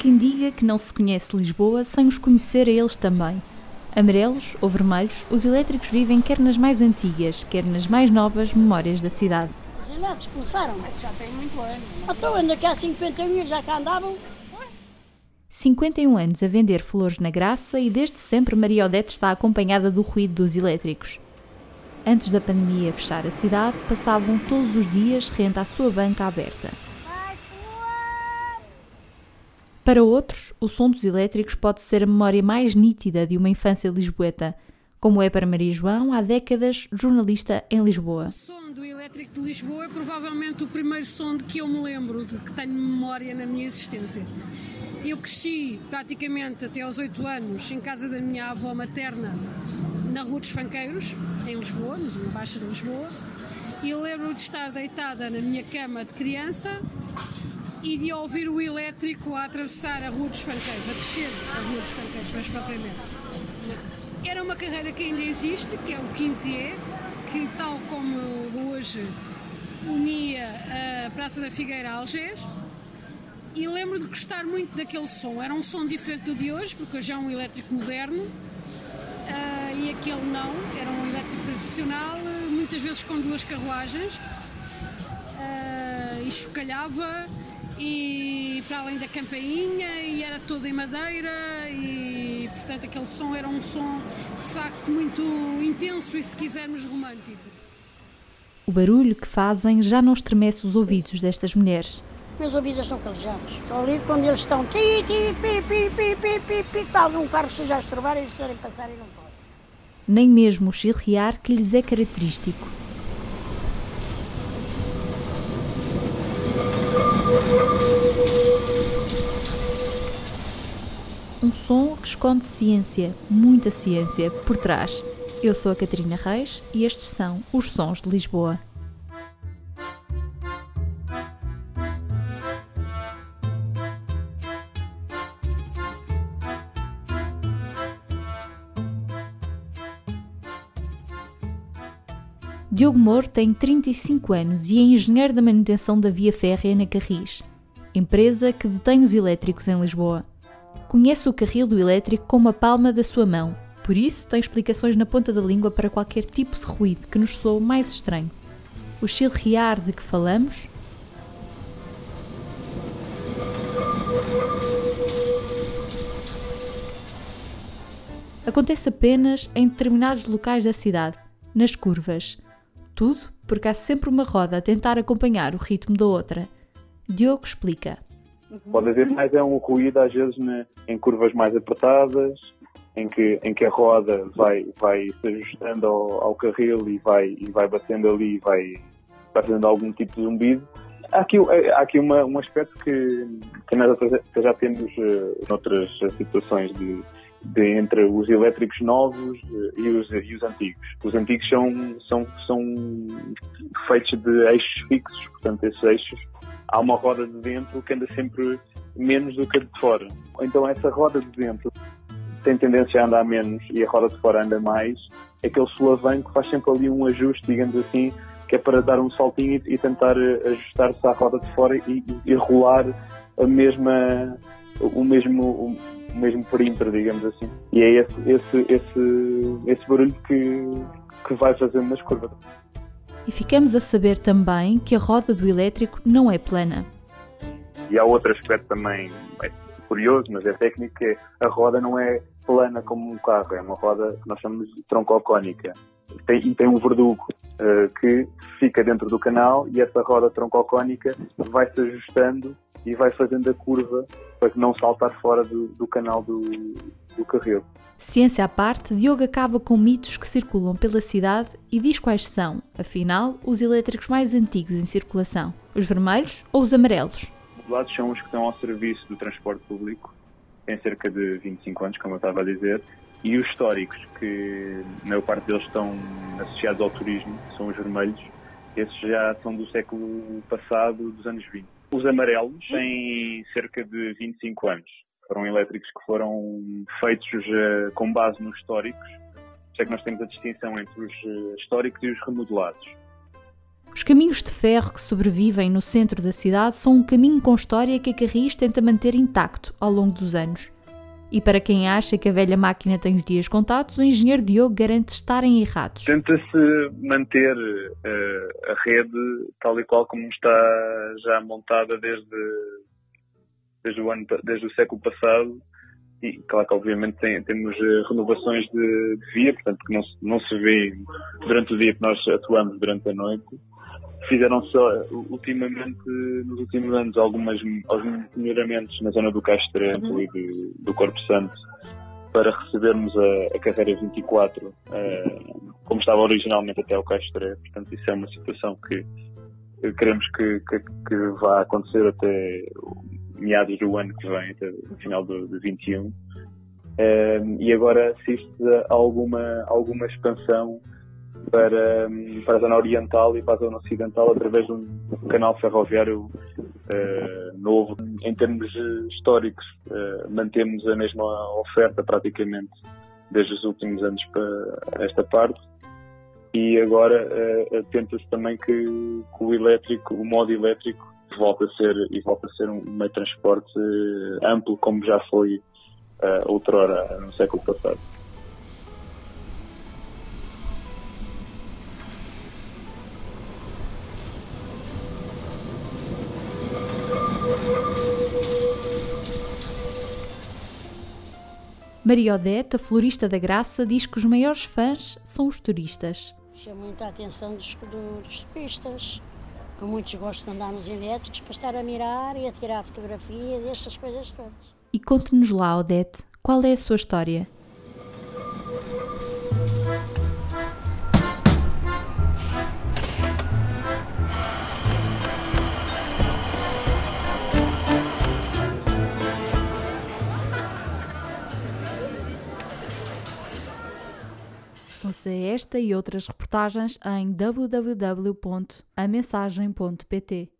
quem diga que não se conhece Lisboa sem os conhecer a eles também. Amarelos ou vermelhos, os elétricos vivem quer nas mais antigas, quer nas mais novas memórias da cidade. Os elétricos começaram. Mas já tem muito ano. Então, ainda que há 50 anos já cá andavam. 51 anos a vender flores na graça e desde sempre Maria Odete está acompanhada do ruído dos elétricos. Antes da pandemia fechar a cidade, passavam todos os dias rente à sua banca aberta. Para outros, o som dos elétricos pode ser a memória mais nítida de uma infância lisboeta, como é para Maria João, há décadas jornalista em Lisboa. O som do elétrico de Lisboa é provavelmente o primeiro som de que eu me lembro, de que tenho memória na minha existência. Eu cresci praticamente até aos 8 anos em casa da minha avó materna, na Rua dos Fanqueiros, em Lisboa, na Baixa de Lisboa. E eu lembro de estar deitada na minha cama de criança e de ouvir o elétrico a atravessar a Rua dos Fanqueiros, a descer a Rua dos Fanqueiros, mais propriamente. Era uma carreira que ainda existe, que é o 15E, que tal como hoje unia a Praça da Figueira a Algés. E lembro de gostar muito daquele som. Era um som diferente do de hoje, porque hoje é um elétrico moderno. Uh, e aquele não, era um elétrico tradicional, muitas vezes com duas carruagens. Uh, e chocalhava e para além da campainha e era todo em madeira e portanto aquele som era um som de facto muito intenso e se quisermos romântico. O barulho que fazem já não estremece os ouvidos destas mulheres. Meus ouvidos estão calejados. Só ligo quando eles estão ti, ti, pi, pi, pi, pi, pi, pi, pi, algum carro esteja a estrovar e eles querem passar e não podem. Nem mesmo o chilrear que lhes é característico. Um som que esconde ciência, muita ciência, por trás. Eu sou a Catarina Reis e estes são os Sons de Lisboa. Diogo Moro tem 35 anos e é engenheiro da manutenção da via férrea na Carris, empresa que detém os elétricos em Lisboa. Conhece o carril do elétrico como a palma da sua mão, por isso tem explicações na ponta da língua para qualquer tipo de ruído que nos soe mais estranho. O chilrear de que falamos acontece apenas em determinados locais da cidade, nas curvas, tudo porque há sempre uma roda a tentar acompanhar o ritmo da outra. Diogo explica. Pode haver mais é um ruído às vezes né, em curvas mais apertadas, em que, em que a roda vai, vai se ajustando ao, ao carril e vai, e vai batendo ali e vai, fazendo algum tipo de zumbido. Há aqui, há aqui uma, um aspecto que, que nós já temos uh, noutras situações de, de, entre os elétricos novos e os, e os antigos. Os antigos são, são, são feitos de eixos fixos, portanto, esses eixos, há uma roda de dentro que anda sempre menos do que a de fora. Então, essa roda de dentro tem tendência a andar menos e a roda de fora anda mais. Aquele solavanco faz sempre ali um ajuste, digamos assim, que é para dar um saltinho e, tentar ajustar-se à roda de fora e, e, e rolar a mesma o mesmo, o, mesmo perímetro, digamos assim. E é esse, esse, esse, esse barulho que, que vai fazendo nas curvas. E ficamos a saber também que a roda do elétrico não é plana. E há outro aspecto também é curioso, mas é técnico, que a roda não é plana como um carro, é uma roda que nós chamamos de troncocónica tem, e tem um verdugo uh, que fica dentro do canal e essa roda troncocónica vai se ajustando e vai fazendo a curva para não saltar fora do, do canal do, do carril. Ciência à parte, Diogo acaba com mitos que circulam pela cidade e diz quais são, afinal, os elétricos mais antigos em circulação: os vermelhos ou os amarelos? Os lados são os que estão ao serviço do transporte público, cerca de 25 anos, como eu estava a dizer, e os históricos, que a maior parte deles estão associados ao turismo, são os vermelhos, esses já são do século passado, dos anos 20. Os amarelos têm cerca de 25 anos. Foram elétricos que foram feitos uh, com base nos históricos. É que nós temos a distinção entre os uh, históricos e os remodelados. Os caminhos de ferro que sobrevivem no centro da cidade são um caminho com história que a Carris tenta manter intacto ao longo dos anos. E para quem acha que a velha máquina tem os dias contados, o engenheiro Diogo garante estarem errados. Tenta-se manter uh, a rede tal e qual como está já montada desde, desde, o, ano, desde o século passado. E claro que obviamente tem, temos uh, renovações de, de, via, portanto que não, não se vê durante o dia que nós atuamos durante a noite fizeram-se ultimamente, nos últimos anos, algumas, alguns melhoramentos na zona do Castro uhum. e de, do Corpo Santo para recebermos a, a carreira 24 uh, eh, como estava originalmente até o Castro. Portanto, isso é uma situação que queremos que, que, que vá acontecer até meados do ano que vem, até o final de, de 21. Uh, e agora assiste a alguma, alguma expansão para, para a zona oriental e para a zona ocidental através de um canal ferroviário uh, novo. Em termos históricos, uh, mantemos a mesma oferta praticamente desde os últimos anos para esta parte e agora uh, tenta-se também que, que, o elétrico, o modo elétrico, volte a ser e volta a ser um meio de transporte amplo como já foi uh, outrora no século passado. Maria Odete, a florista da Graça, diz que os maiores fãs são os turistas. Chama muito a atenção dos, dos turistas, que muitos gostam de andar nos elétricos para estar a mirar e a tirar fotografias, essas coisas todas. E conte-nos lá, Odete, qual é a sua história? Ouça esta e outras reportagens em www.amensagem.pt.